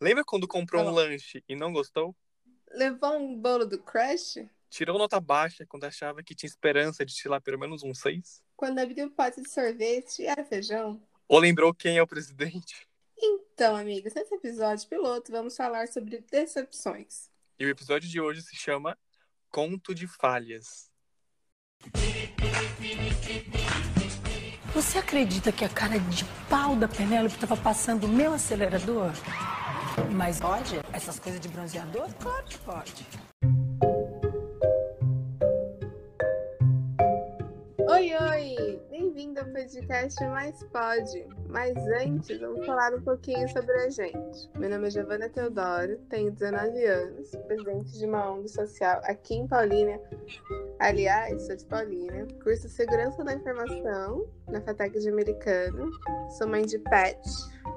Lembra quando comprou um lanche e não gostou? Levou um bolo do Crush? Tirou nota baixa quando achava que tinha esperança de tirar pelo menos um 6? Quando abriu o pote de sorvete, era feijão? Ou lembrou quem é o presidente? Então, amigos, nesse episódio piloto, vamos falar sobre decepções. E o episódio de hoje se chama Conto de Falhas. Você acredita que a cara de pau da Penélope estava passando o meu acelerador? Mas pode? Essas coisas de bronzeador? Claro que pode. Oi, oi! Bem-vindo ao podcast Mais Pode. Mas antes, vamos falar um pouquinho sobre a gente. Meu nome é Giovana Teodoro, tenho 19 anos, presidente de uma ONG social aqui em Paulínia. Aliás, sou de Paulínia, curso Segurança da Informação na FATEC de Americano, sou mãe de pet,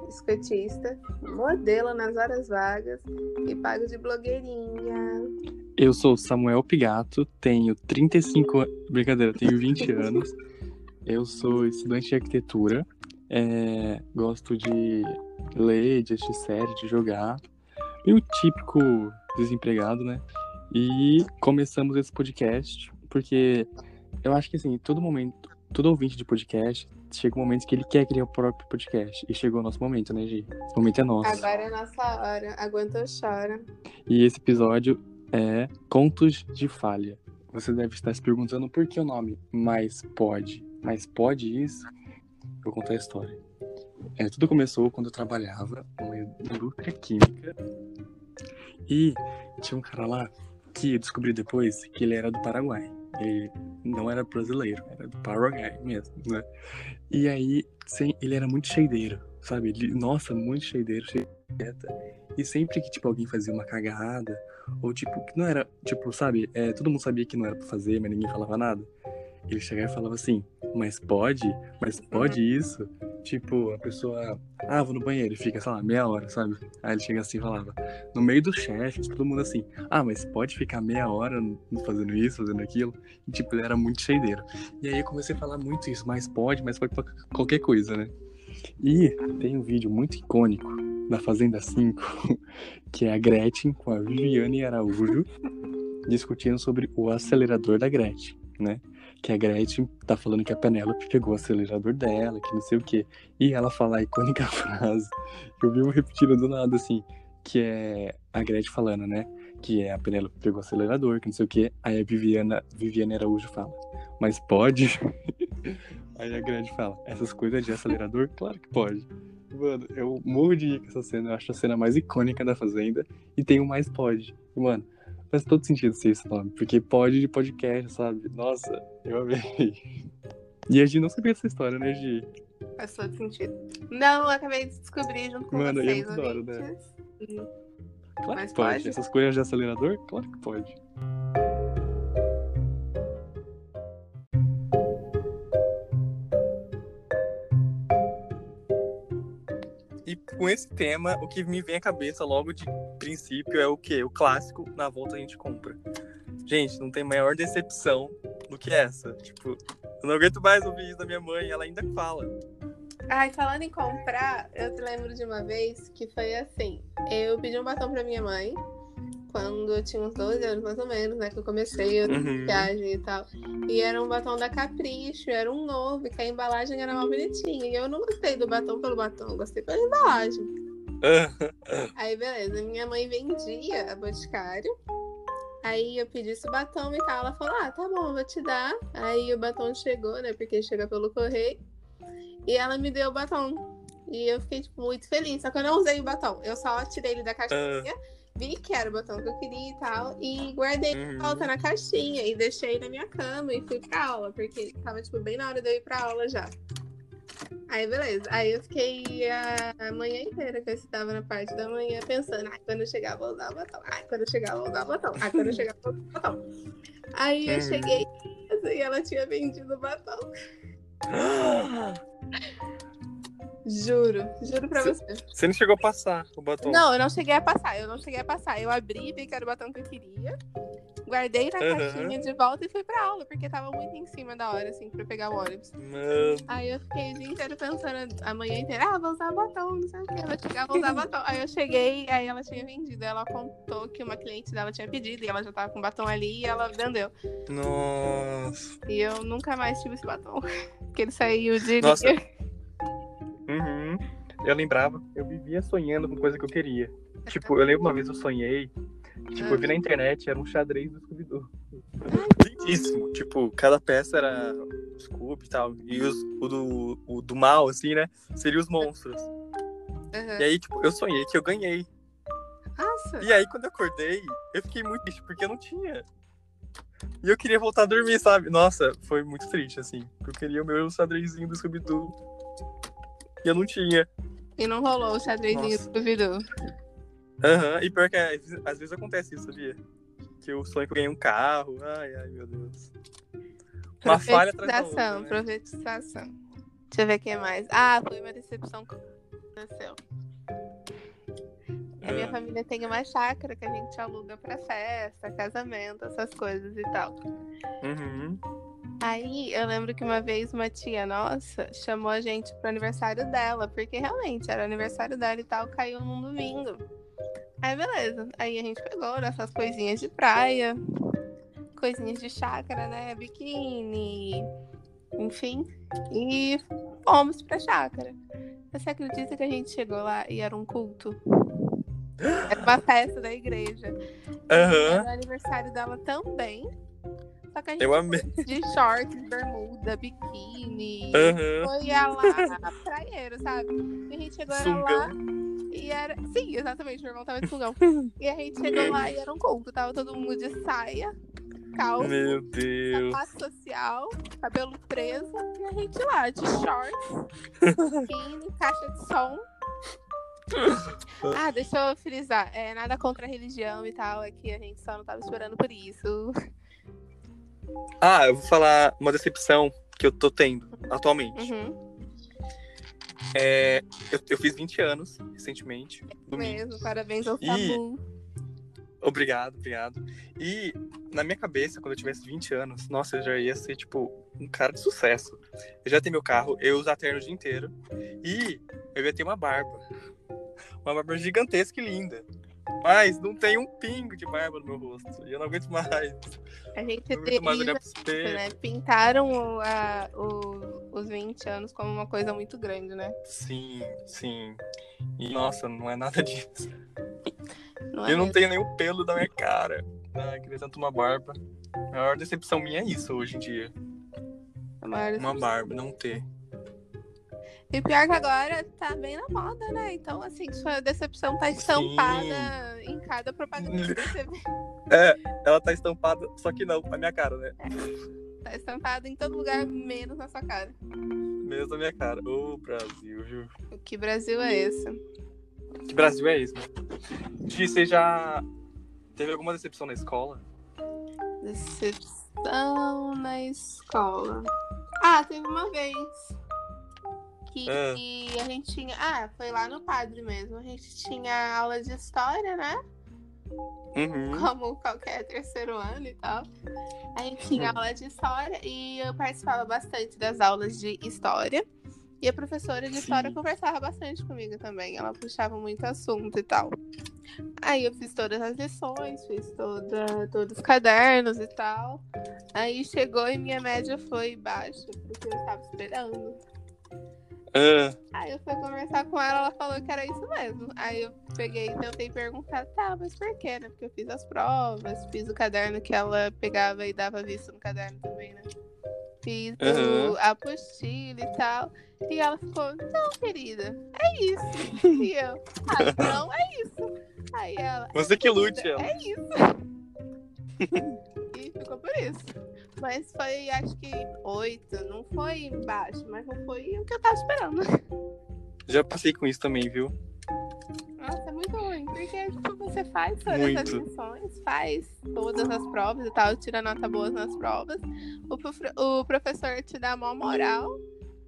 escotista, modelo nas horas vagas e pago de blogueirinha. Eu sou Samuel Pigato, tenho 35 anos. Brincadeira, tenho 20 anos. Eu sou estudante de arquitetura. é, Gosto de ler, de assistir série, de jogar. Meio típico desempregado, né? E começamos esse podcast porque eu acho que assim, todo momento, todo ouvinte de podcast, chega um momento que ele quer criar o próprio podcast. E chegou o nosso momento, né, Gi? Esse momento é nosso. Agora é nossa hora, aguenta ou chora. E esse episódio é Contos de Falha. Você deve estar se perguntando por que o nome Mas Pode. Mas pode isso? Vou contar a história. É, tudo começou quando eu trabalhava numa indústria química. E tinha um cara lá que eu descobri depois que ele era do Paraguai. Ele não era brasileiro, era do Paraguai mesmo, né? E aí, sem, ele era muito cheideiro, sabe? Ele, nossa, muito cheideiro, cheio de dieta. E sempre que, tipo, alguém fazia uma cagada, ou, tipo, que não era, tipo, sabe? É, todo mundo sabia que não era pra fazer, mas ninguém falava nada. Ele chegava e falava assim, mas pode? Mas pode isso? Tipo, a pessoa, ah, vou no banheiro e fica, sei lá, meia hora, sabe? Aí ele chega assim e falava, no meio dos chefes, todo mundo assim, ah, mas pode ficar meia hora fazendo isso, fazendo aquilo? E, tipo, ele era muito cheideiro. E aí eu comecei a falar muito isso, mas pode, mas pode qualquer coisa, né? E tem um vídeo muito icônico da Fazenda 5, que é a Gretchen com a Viviane Araújo discutindo sobre o acelerador da Gretchen, né? Que a Gretchen tá falando que a Penélope pegou o acelerador dela, que não sei o quê. E ela fala a icônica frase, que eu vivo repetindo do nada, assim, que é a Gretchen falando, né? Que é a Penélope pegou o acelerador, que não sei o quê. Aí a Viviana, Viviane Araújo fala, mas pode? Aí a Gretchen fala, essas coisas de acelerador? Claro que pode. Mano, eu morro de rir com essa cena, eu acho a cena mais icônica da Fazenda. E tem o mais pode. Mano, faz todo sentido ser esse nome, porque pode de podcast, sabe? Nossa, eu amei. E a Gi não sabia dessa história, né, Gi? Faz todo sentido. Não, eu acabei de descobrir junto com Mano, vocês, muito da hora, né? Hum. Claro Mas que pode. pode? Essas coisas de acelerador? Claro que pode. E com esse tema, o que me vem à cabeça logo de princípio é o quê? O clássico, na volta a gente compra. Gente, não tem maior decepção do que essa. Tipo, eu não aguento mais ouvir isso da minha mãe, ela ainda fala. Ai, falando em comprar, eu te lembro de uma vez que foi assim. Eu pedi um batom pra minha mãe, quando eu tinha uns 12 anos mais ou menos, né? Que eu comecei a Uhum. viagem e tal. E era um batom da Capricho, era um novo, que a embalagem era mal bonitinha. E eu não gostei do batom pelo batom, eu gostei pela embalagem. Aí, beleza, minha mãe vendia a Boticário. Aí eu pedi esse batom e tal. Ela falou: Ah, tá bom, vou te dar. Aí o batom chegou, né? Porque chega pelo correio. E ela me deu o batom. E eu fiquei, tipo, muito feliz. Só que eu não usei o batom. Eu só tirei ele da caixinha, vi que era o batom que eu queria e tal. E guardei de Uhum. volta na caixinha. E deixei na minha cama e fui pra aula. Porque tava, tipo, bem na hora de eu ir pra aula já. Aí, beleza. Aí eu fiquei a manhã inteira que eu estava na parte da manhã pensando, ai, quando eu chegar, vou usar o batom. Ai, quando eu chegar, vou usar o batom. Ai, quando eu chegar, vou usar o batom. Aí eu Hum. cheguei e ela tinha vendido o batom. Juro, juro pra Cê- você. Você não chegou a passar o batom. Não, eu não cheguei a passar, eu não cheguei a passar. Eu abri, vi que era o batom que eu queria. Guardei na uhum. caixinha de volta e fui pra aula, porque tava muito em cima da hora, assim, pra pegar o ônibus. Mano. Aí eu fiquei o dia inteiro pensando, a manhã inteira, ah, vou usar batom, não sei o que, vou chegar, vou usar batom. Aí eu cheguei, aí ela tinha vendido. Ela contou que uma cliente dela tinha pedido e ela já tava com batom ali e ela vendeu. Nossa. E eu nunca mais tive esse batom. Porque ele saiu de. Nossa. Uhum. Eu lembrava, eu vivia sonhando com coisa que eu queria. Tipo, eu lembro uma vez eu sonhei Tipo, eu vi na internet, era um xadrez do Scooby-Doo. Lindíssimo. Tipo, cada peça era Scooby e tal. E os, o, do, o do mal, assim, né? Seria os monstros. Uhum. E aí, tipo, eu sonhei que eu ganhei. Nossa. E aí, quando eu acordei, eu fiquei muito triste, porque eu não tinha. E eu queria voltar a dormir, sabe? Nossa, foi muito triste, assim. Eu queria o meu xadrezinho do Scooby-Doo. E eu não tinha. E não rolou o xadrezinho Nossa. do Scooby-Doo. Aham, uhum. e pior que é, às vezes acontece isso, sabia? Que eu sonho que eu ganhei um carro. Ai, ai, meu Deus. Uma falha atrás da outra, né? Profetização. Deixa eu ver o que mais. Ah, foi uma decepção que aconteceu. A minha ah. família tem uma chácara que a gente aluga pra festa, casamento, essas coisas e tal. Uhum. Aí eu lembro que uma vez uma tia nossa chamou a gente pro aniversário dela, porque realmente era aniversário dela e tal, caiu num domingo. Aí beleza. Aí a gente pegou essas coisinhas de praia, coisinhas de chácara, né? Biquíni, enfim. E fomos pra chácara. Você acredita que a gente chegou lá e era um culto? Era uma festa da igreja. Uhum. Era o aniversário dela também. Só que a gente Eu amei. de shorts, bermuda, biquíni. Uhum. Foi lá praieiro, sabe? E a gente chegou lá e era. Sim, exatamente, meu irmão tava de fungão. e a gente chegou lá e era um conto. Tava todo mundo de saia, calça, meu Deus. sapato social, cabelo preso. E a gente lá, de shorts, biquíni, caixa de som. ah, deixa eu frisar. É, nada contra a religião e tal. É que a gente só não tava esperando por isso. Ah, eu vou falar uma decepção que eu tô tendo atualmente. Uhum. É, eu, eu, fiz 20 anos recentemente. Mesmo, parabéns ao Samu. Obrigado, obrigado. E na minha cabeça, quando eu tivesse 20 anos, nossa, eu já ia ser, tipo, um cara de sucesso. Eu já tenho meu carro, eu ia usar terno o dia inteiro. E eu ia ter uma barba. Uma barba gigantesca e linda. Mas não tem um pingo de barba no meu rosto. E eu não aguento mais. A gente não mais olhar pro né? Pintaram o, a, o, os 20 anos como uma coisa muito grande, né? Sim, sim. E nossa, não é nada disso. Não é eu não tenho nenhum pelo da minha cara. Ah, queria tanto uma barba. A maior decepção minha é isso hoje em dia. Uma barba, não ter. E pior que agora tá bem na moda, né? Então, assim, sua decepção tá estampada Sim. em cada propaganda que você vê. É, ela tá estampada, só que não, na minha cara, né? É, tá estampada em todo lugar, menos na sua cara. Menos na minha cara. Ô, Brasil, viu? Que Brasil é esse? Que Brasil é esse? Gi, você já teve alguma decepção na escola? Decepção na escola. Ah, teve uma vez que é. a gente tinha. Ah, foi lá no padre mesmo. A gente tinha aula de história, né? Uhum. Como qualquer terceiro ano e tal. A gente tinha aula de história e eu participava bastante das aulas de história. E a professora de história Sim. conversava bastante comigo também. Ela puxava muito assunto e tal. Aí eu fiz todas as lições, fiz toda, todos os cadernos e tal. Aí chegou e minha média foi baixa, porque eu estava esperando. Uh. Aí eu fui conversar com ela, ela falou que era isso mesmo. Aí eu peguei e tentei perguntar, tá, mas por quê, né? Porque eu fiz as provas, fiz o caderno que ela pegava e dava vista no caderno também, né? Fiz uhum. a apostila e tal. E ela ficou, não, querida, é isso. E eu, ah, não, é isso. Aí ela. Você que lute, ela. É isso. e ficou por isso. Mas foi, acho que, oito. Não foi baixo, mas não foi o que eu tava esperando. Já passei com isso também, viu? Nossa, é muito ruim. Porque, tipo, você faz todas muito. as lições, faz todas as provas e tal, tira nota boa nas provas. O, o professor te dá maior moral,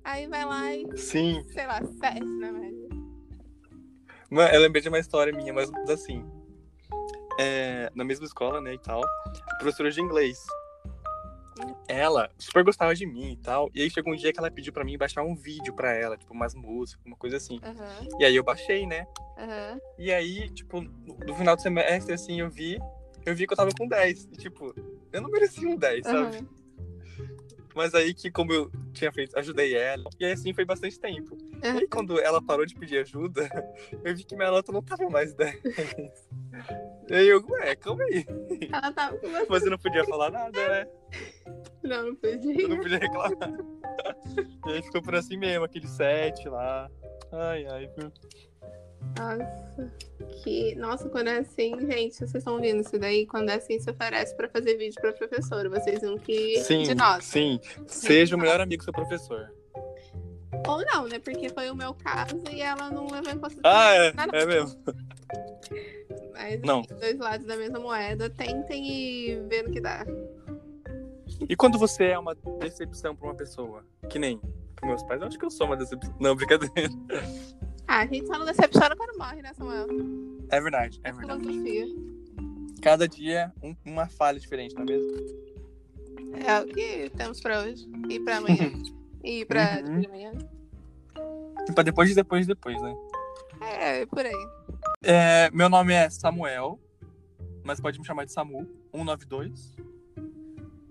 aí vai lá e. Sim. Sei lá, sete na média. Eu lembrei de uma história minha, mas assim. é, na mesma escola, né, e tal, professora de inglês. Ela super gostava de mim e tal. E aí chegou um dia que ela pediu pra mim baixar um vídeo pra ela, tipo, umas músicas, uma coisa assim. Uhum. E aí eu baixei, né? Uhum. E aí, tipo, no final do semestre, assim, eu vi, eu vi que eu tava com 10. E, tipo, eu não merecia um 10, sabe? Uhum. Mas aí que, como eu tinha feito, ajudei ela. E aí, assim, foi bastante tempo. E aí, quando ela parou de pedir ajuda, eu vi que minha nota não tava mais 10. E aí eu, ué, calma aí. Ela tava com você. Você não podia falar nada, né? Não, não Eu podia. não podia reclamar. E aí ficou por assim mesmo, aquele 7 lá. Ai, ai, viu? Nossa. Que... Nossa, quando é assim, gente, vocês estão ouvindo isso daí? Quando é assim, se oferece pra fazer vídeo pra professora. Vocês não que Sim, de nós. sim. Seja o melhor amigo do seu professor. Ou não, né? Porque foi o meu caso e ela não levou em consideração. Ah, é, é mesmo. Mas Não. dois lados da mesma moeda. Tentem e ver no que dá. E quando você é uma decepção pra uma pessoa? Que nem pros meus pais, eu acho que eu sou uma decepção. Não, brincadeira. Ah, a gente só não decepciona quando morre, né, Samuel? É verdade, é verdade. Filosofia. Cada dia um- uma falha diferente, não é mesmo? É o que temos pra hoje. E pra amanhã. e pra Uhum. depois de amanhã. E pra depois, depois, depois, né? É, por aí. É, meu nome é Samuel, mas pode me chamar de Samu, 192.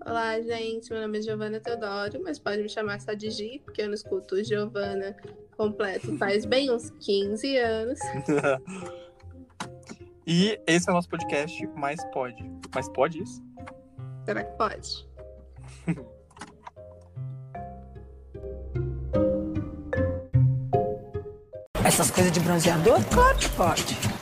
Olá, gente. Meu nome é Giovana Teodoro, mas pode me chamar só de Gi, porque eu não escuto Giovana completo faz bem uns 15 anos. e esse é o nosso podcast Mais Pode. Mais Pode isso? Será que pode? Essas coisas de bronzeador, claro que pode.